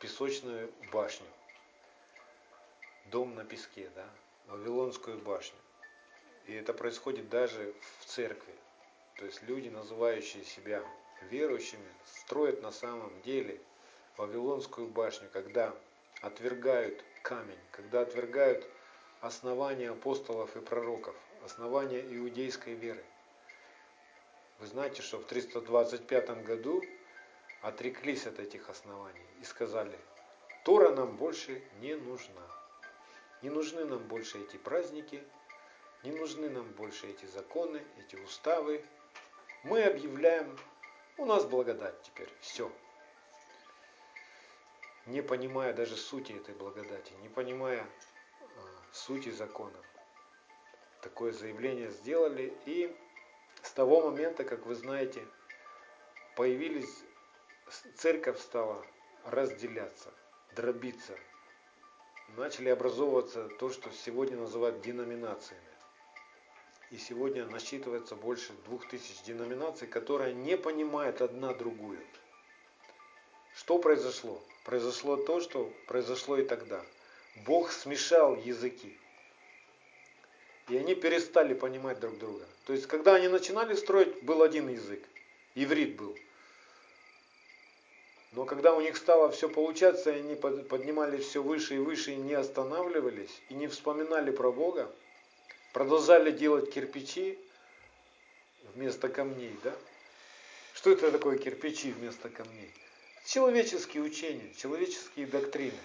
песочную башню, дом на песке, да, Вавилонскую башню. И это происходит даже в церкви. То есть люди, называющие себя верующими, строят на самом деле Вавилонскую башню, когда отвергают камень, когда отвергают основания апостолов и пророков, основания иудейской веры. Вы знаете, что в 325 году отреклись от этих оснований и сказали, Тора нам больше не нужна. Не нужны нам больше эти праздники, не нужны нам больше эти законы, эти уставы. Мы объявляем, у нас благодать теперь, все не понимая даже сути этой благодати, не понимая э, сути закона. Такое заявление сделали, и с того момента, как вы знаете, появились, церковь стала разделяться, дробиться. Начали образовываться то, что сегодня называют деноминациями. И сегодня насчитывается больше двух тысяч деноминаций, которые не понимают одна другую. Что произошло? Произошло то, что произошло и тогда. Бог смешал языки. И они перестали понимать друг друга. То есть, когда они начинали строить, был один язык. Иврит был. Но когда у них стало все получаться, и они поднимались все выше и выше и не останавливались, и не вспоминали про Бога, продолжали делать кирпичи вместо камней, да? Что это такое кирпичи вместо камней? Человеческие учения, человеческие доктрины.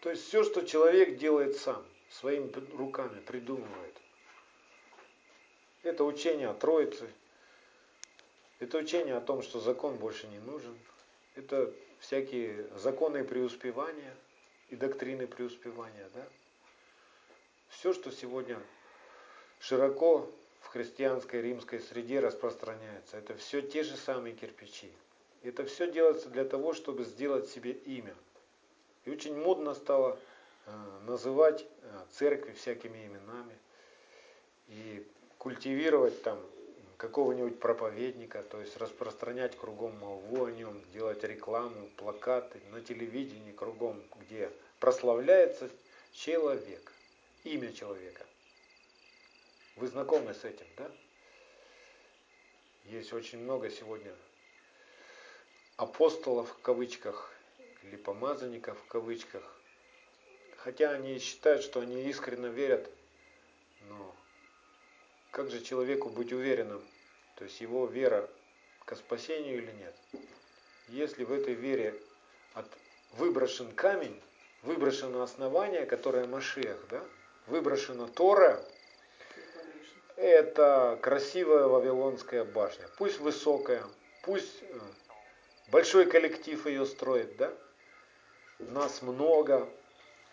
То есть все, что человек делает сам, своими руками придумывает. Это учение о Троице, это учение о том, что закон больше не нужен, это всякие законы преуспевания и доктрины преуспевания. Да? Все, что сегодня широко в христианской римской среде распространяется, это все те же самые кирпичи. Это все делается для того, чтобы сделать себе имя. И очень модно стало э, называть э, церкви всякими именами и культивировать там какого-нибудь проповедника, то есть распространять кругом молву о нем, делать рекламу, плакаты на телевидении кругом, где прославляется человек, имя человека. Вы знакомы с этим, да? Есть очень много сегодня апостолов в кавычках или помазанников в кавычках. Хотя они считают, что они искренне верят, но как же человеку быть уверенным, то есть его вера к спасению или нет? Если в этой вере от, выброшен камень, выброшено основание, которое Машех, да? Выброшена Тора, это красивая Вавилонская башня. Пусть высокая, пусть э, большой коллектив ее строит, да? Нас много,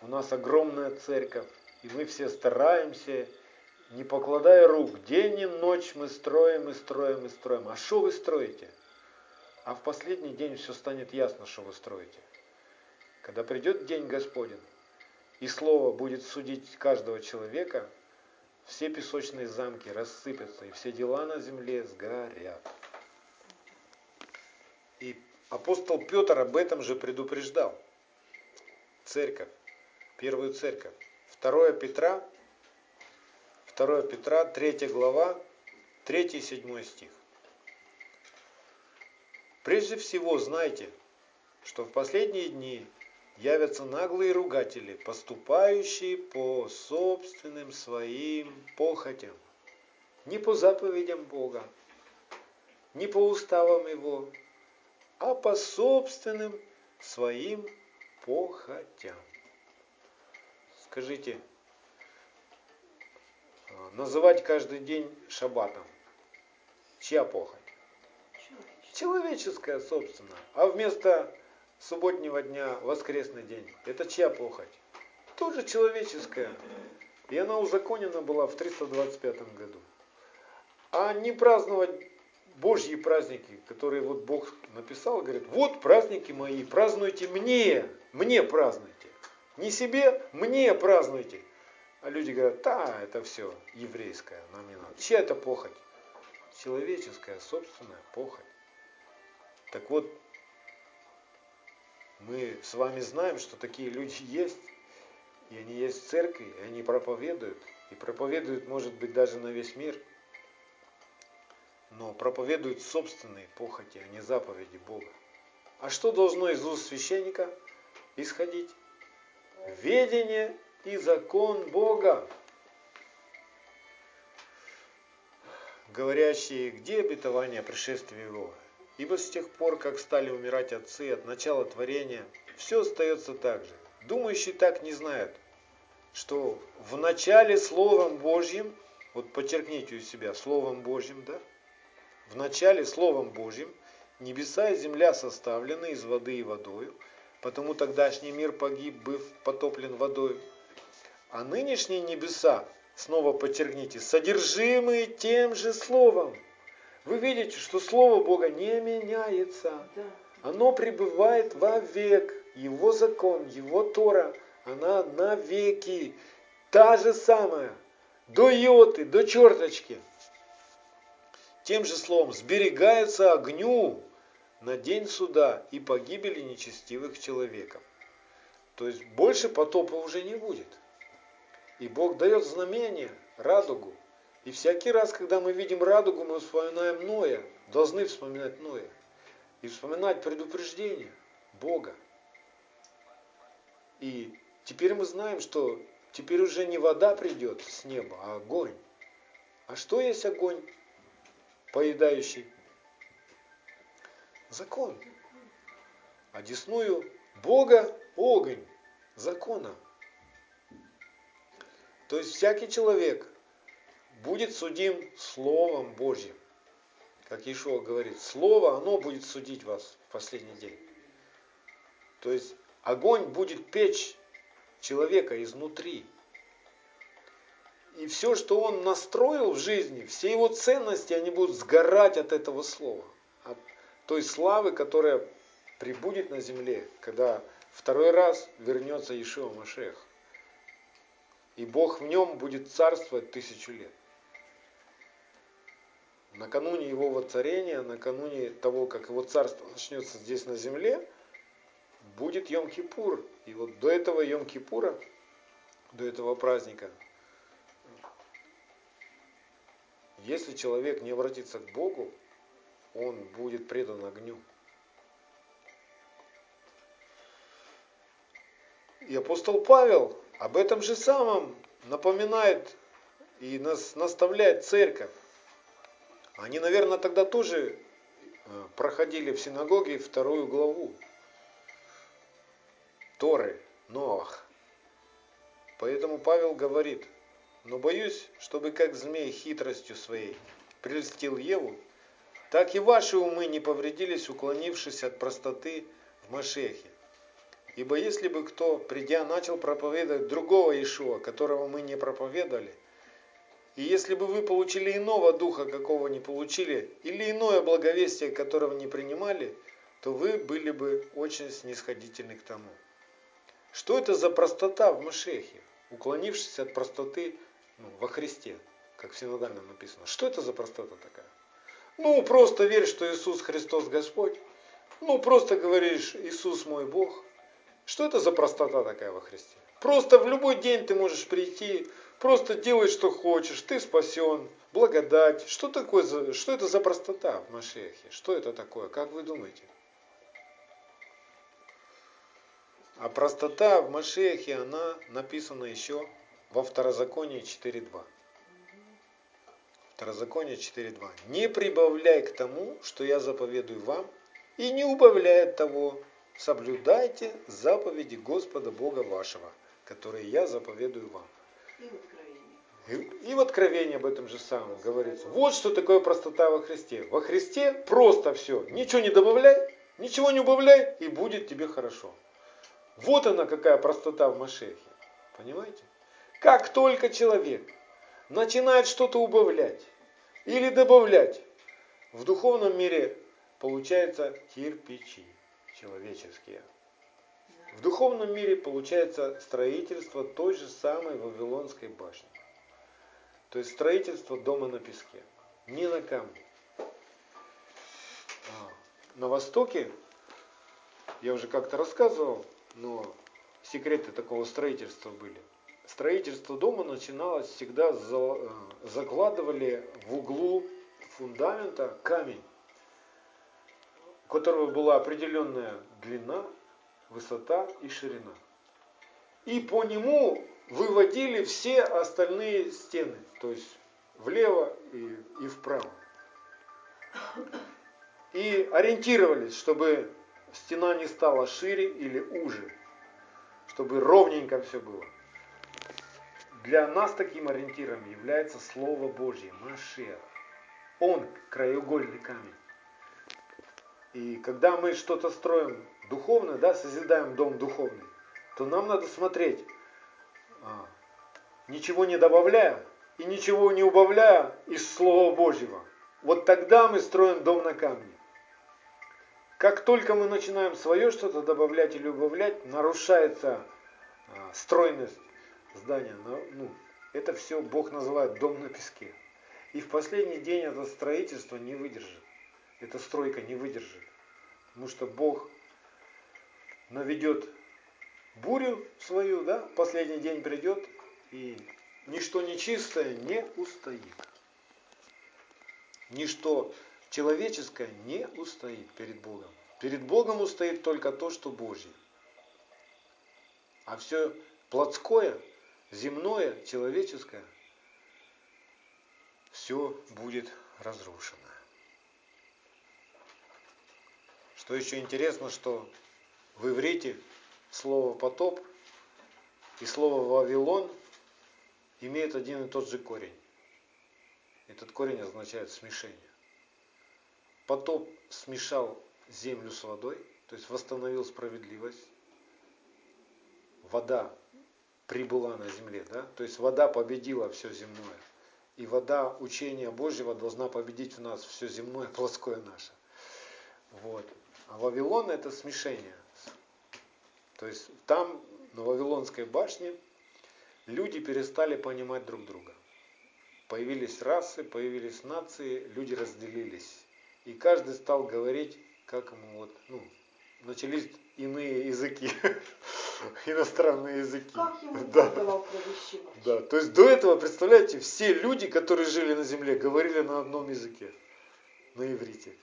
у нас огромная церковь, и мы все стараемся, не покладая рук, день и ночь мы строим и строим и строим. А что вы строите? А в последний день все станет ясно, что вы строите. Когда придет день Господень, и Слово будет судить каждого человека, все песочные замки рассыпятся, и все дела на земле сгорят. Апостол Петр об этом же предупреждал. Церковь, первую церковь. 2 Петра, 2 Петра, 3 глава, 3 и 7 стих. Прежде всего знайте, что в последние дни явятся наглые ругатели, поступающие по собственным своим похотям, не по заповедям Бога, не по уставам Его, а по собственным своим похотям. Скажите, называть каждый день шаббатом, чья похоть? Человеческая, собственно. А вместо субботнего дня воскресный день, это чья похоть? Тоже человеческая. И она узаконена была в 325 году. А не праздновать Божьи праздники, которые вот Бог написал, говорит, вот праздники мои, празднуйте мне, мне празднуйте. Не себе, мне празднуйте. А люди говорят, да, это все еврейское, нам не надо. Чья это похоть? Человеческая, собственная похоть. Так вот, мы с вами знаем, что такие люди есть, и они есть в церкви, и они проповедуют, и проповедуют, может быть, даже на весь мир, но проповедуют собственные похоти, а не заповеди Бога. А что должно из уст священника исходить? Ведение и закон Бога. Говорящие, где обетование пришествия Его? Ибо с тех пор, как стали умирать отцы от начала творения, все остается так же. Думающие так не знают, что в начале Словом Божьим, вот подчеркните у себя, Словом Божьим, да? В начале Словом Божьим небеса и земля составлены из воды и водою, потому тогдашний мир погиб, быв потоплен водой. А нынешние небеса, снова подчеркните, содержимые тем же Словом, вы видите, что Слово Бога не меняется. Оно пребывает вовек. Его закон, Его Тора, она навеки. Та же самая. До йоты, до черточки. Тем же словом, сберегается огню на день суда и погибели нечестивых человеков. То есть больше потопа уже не будет. И Бог дает знамение, радугу, и всякий раз, когда мы видим радугу, мы вспоминаем Ноя, должны вспоминать Ноя. И вспоминать предупреждение Бога. И теперь мы знаем, что теперь уже не вода придет с неба, а огонь. А что есть огонь, поедающий? Закон. А десную Бога огонь, закона. То есть всякий человек, будет судим Словом Божьим. Как Ишуа говорит, Слово, оно будет судить вас в последний день. То есть огонь будет печь человека изнутри. И все, что он настроил в жизни, все его ценности, они будут сгорать от этого слова. От той славы, которая прибудет на земле, когда второй раз вернется Ишуа Машех. И Бог в нем будет царствовать тысячу лет. Накануне его воцарения, накануне того, как его царство начнется здесь на земле, будет Йом-Кипур. И вот до этого Йом-Кипура, до этого праздника, если человек не обратится к Богу, он будет предан огню. И апостол Павел об этом же самом напоминает и нас наставляет церковь. Они, наверное, тогда тоже э, проходили в синагоге вторую главу Торы. Ноах. Поэтому Павел говорит, но боюсь, чтобы как змей хитростью своей прельстил Еву, так и ваши умы не повредились, уклонившись от простоты в Машехе. Ибо если бы кто, придя, начал проповедовать другого Ишуа, которого мы не проповедовали, и если бы вы получили иного духа, какого не получили, или иное благовестие, которого не принимали, то вы были бы очень снисходительны к тому. Что это за простота в Машехе, уклонившись от простоты ну, во Христе, как в синодальном написано? Что это за простота такая? Ну, просто верь, что Иисус Христос Господь. Ну, просто говоришь, Иисус мой Бог. Что это за простота такая во Христе? Просто в любой день ты можешь прийти, просто делать, что хочешь, ты спасен, благодать. Что, такое за, что это за простота в Машехе? Что это такое? Как вы думаете? А простота в Машехе, она написана еще во Второзаконии 4.2. Второзаконие 4.2. Не прибавляй к тому, что я заповедую вам, и не убавляй от того, соблюдайте заповеди Господа Бога вашего, которые я заповедую вам. И, и в Откровении об этом же самом говорится. Вот что такое простота во Христе. Во Христе просто все. Ничего не добавляй, ничего не убавляй, и будет тебе хорошо. Вот она какая простота в Машехе. Понимаете? Как только человек начинает что-то убавлять или добавлять, в духовном мире получаются кирпичи человеческие. В духовном мире получается строительство той же самой Вавилонской башни. То есть строительство дома на песке, не на камне. А, на Востоке, я уже как-то рассказывал, но секреты такого строительства были. Строительство дома начиналось всегда, э, закладывали в углу фундамента камень, у которого была определенная длина, высота и ширина. И по нему выводили все остальные стены, то есть влево и, и вправо. И ориентировались, чтобы стена не стала шире или уже, чтобы ровненько все было. Для нас таким ориентиром является Слово Божье, Машех. Он краеугольный камень. И когда мы что-то строим духовно, да, созидаем дом духовный, то нам надо смотреть, а, ничего не добавляя и ничего не убавляя из Слова Божьего. Вот тогда мы строим дом на камне. Как только мы начинаем свое что-то добавлять или убавлять, нарушается а, стройность здания. Ну, это все Бог называет дом на песке. И в последний день это строительство не выдержит. Эта стройка не выдержит. Потому что Бог наведет бурю свою, да, последний день придет, и ничто нечистое не устоит. Ничто человеческое не устоит перед Богом. Перед Богом устоит только то, что Божье. А все плотское, земное, человеческое, все будет разрушено. Что еще интересно, что в иврите слово потоп и слово Вавилон имеют один и тот же корень. Этот корень означает смешение. Потоп смешал землю с водой, то есть восстановил справедливость. Вода прибыла на земле, да? то есть вода победила все земное. И вода учения Божьего должна победить в нас все земное, плоское наше. Вот. А Вавилон это смешение. То есть там, на Вавилонской башне, люди перестали понимать друг друга. Появились расы, появились нации, люди разделились. И каждый стал говорить, как ему вот, ну, начались иные языки, иностранные языки. Как ему да. да, то есть до этого, представляете, все люди, которые жили на земле, говорили на одном языке, на иврите.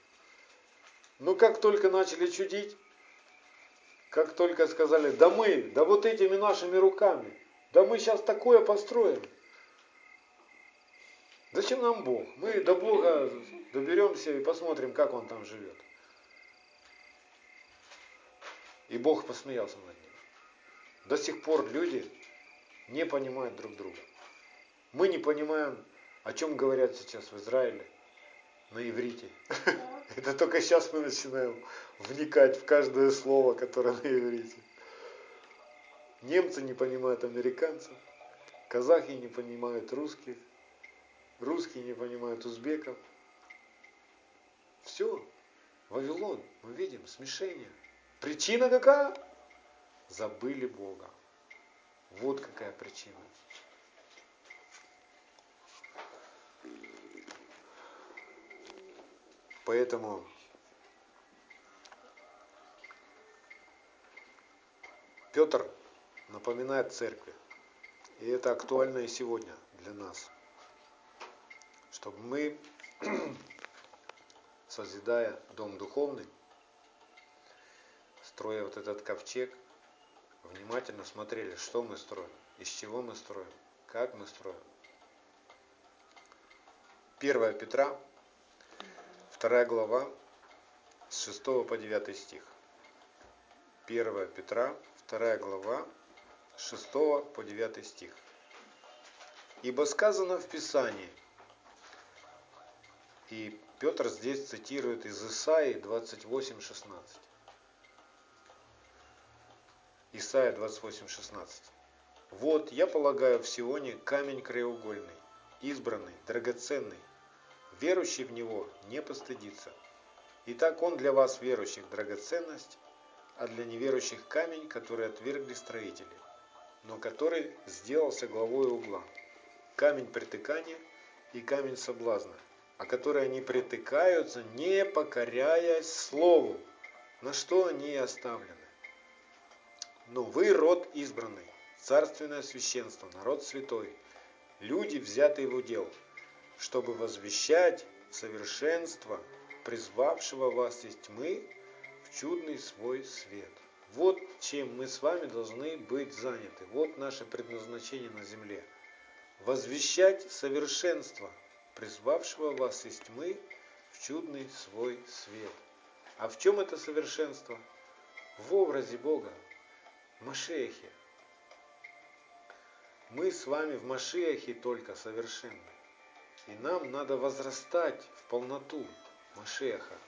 Но как только начали чудить, как только сказали, да мы, да вот этими нашими руками, да мы сейчас такое построим. Зачем нам Бог? Мы до Бога доберемся и посмотрим, как Он там живет. И Бог посмеялся над ним. До сих пор люди не понимают друг друга. Мы не понимаем, о чем говорят сейчас в Израиле на иврите. Это только сейчас мы начинаем вникать в каждое слово, которое на иврите. Немцы не понимают американцев, казахи не понимают русских, русские не понимают узбеков. Все, Вавилон, мы видим смешение. Причина какая? Забыли Бога. Вот какая причина. Поэтому Петр напоминает церкви, и это актуально и сегодня для нас, чтобы мы, созидая дом духовный, строя вот этот ковчег, внимательно смотрели, что мы строим, из чего мы строим, как мы строим. 1 Петра, 2 глава, с 6 по 9 стих. 1 Петра, 2 глава, с 6 по 9 стих. Ибо сказано в Писании, и Петр здесь цитирует из Исаии 28.16. Исайя 28.16. Вот, я полагаю в Сионе камень краеугольный, избранный, драгоценный, верующий в него не постыдится. Итак, он для вас, верующих, драгоценность, а для неверующих камень, который отвергли строители, но который сделался главой угла. Камень притыкания и камень соблазна, о который они притыкаются, не покоряясь слову, на что они и оставлены. Но вы род избранный, царственное священство, народ святой, люди, взятые в удел, чтобы возвещать совершенство призвавшего вас из тьмы в чудный свой свет. Вот чем мы с вами должны быть заняты. Вот наше предназначение на земле. Возвещать совершенство призвавшего вас из тьмы в чудный свой свет. А в чем это совершенство? В образе Бога, Машехе. Мы с вами в Машехе только совершенны. И нам надо возрастать в полноту Машеха,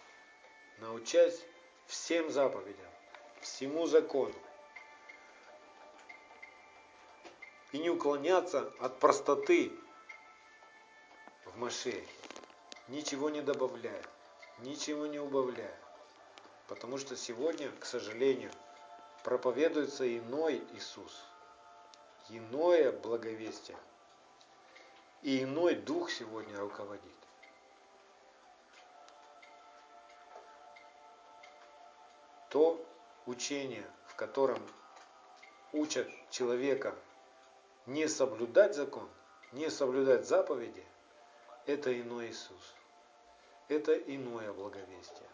научать всем заповедям, всему закону. И не уклоняться от простоты в Машехе, ничего не добавляя, ничего не убавляя. Потому что сегодня, к сожалению, проповедуется иной Иисус, иное благовестие – и иной дух сегодня руководит. То учение, в котором учат человека не соблюдать закон, не соблюдать заповеди, это иной Иисус. Это иное благовестие.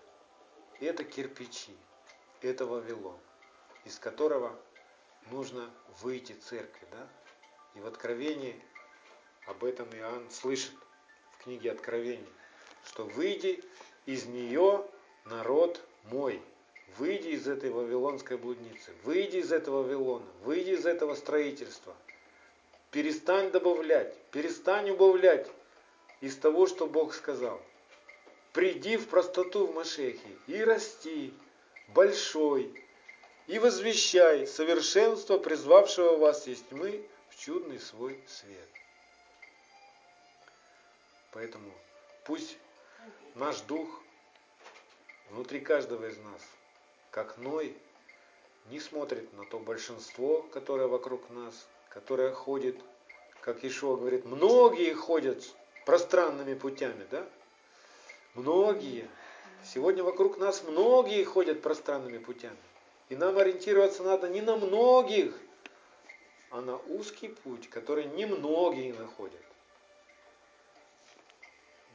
Это кирпичи, это Вавилон, из которого нужно выйти церкви. Да? И в Откровении об этом Иоанн слышит в книге Откровений, что выйди из нее народ мой, выйди из этой вавилонской блудницы, выйди из этого Вавилона, выйди из этого строительства, перестань добавлять, перестань убавлять из того, что Бог сказал. Приди в простоту в Машехе и расти, большой, и возвещай совершенство призвавшего вас из тьмы в чудный свой свет. Поэтому пусть наш дух внутри каждого из нас, как Ной, не смотрит на то большинство, которое вокруг нас, которое ходит, как Ишуа говорит, многие ходят пространными путями, да? Многие. Сегодня вокруг нас многие ходят пространными путями. И нам ориентироваться надо не на многих, а на узкий путь, который немногие находят.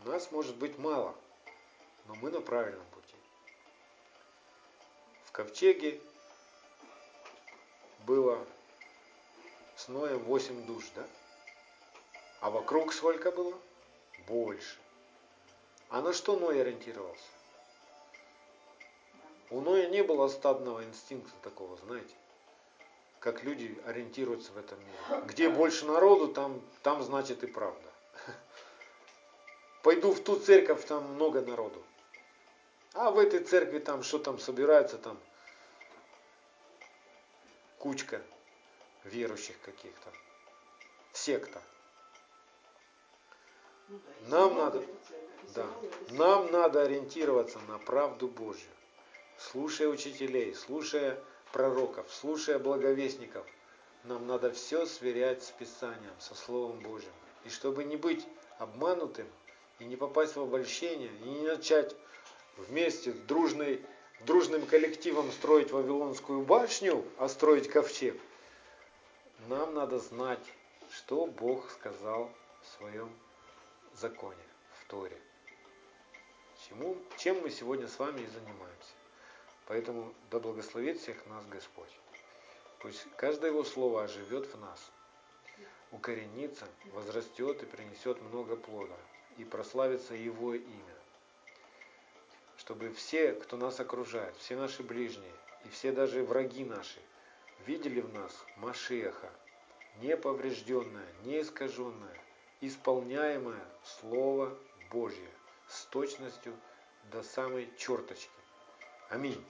Нас может быть мало, но мы на правильном пути. В ковчеге было с Ноем 8 душ, да? А вокруг сколько было? Больше. А на что Ной ориентировался? У Ноя не было стадного инстинкта такого, знаете. как люди ориентируются в этом мире. Где больше народу, там, там значит и правда. Пойду в ту церковь, там много народу. А в этой церкви там что там собирается, там кучка верующих каких-то. Секта. Ну Нам надо- Да. Нам надо ориентироваться на правду Божью. Слушая учителей, слушая пророков, слушая благовестников, нам надо все сверять с Писанием, со Словом Божьим. И чтобы не быть обманутым, и не попасть в обольщение, и не начать вместе с дружной, дружным коллективом строить Вавилонскую башню, а строить ковчег, нам надо знать, что Бог сказал в своем законе, в Торе. Чему, чем мы сегодня с вами и занимаемся. Поэтому да благословит всех нас Господь. Пусть каждое Его слово оживет в нас, укоренится, возрастет и принесет много плода, и прославится Его имя. Чтобы все, кто нас окружает, все наши ближние, и все даже враги наши, видели в нас Машеха, неповрежденное, неискаженное, исполняемое Слово Божье с точностью до самой черточки. Аминь.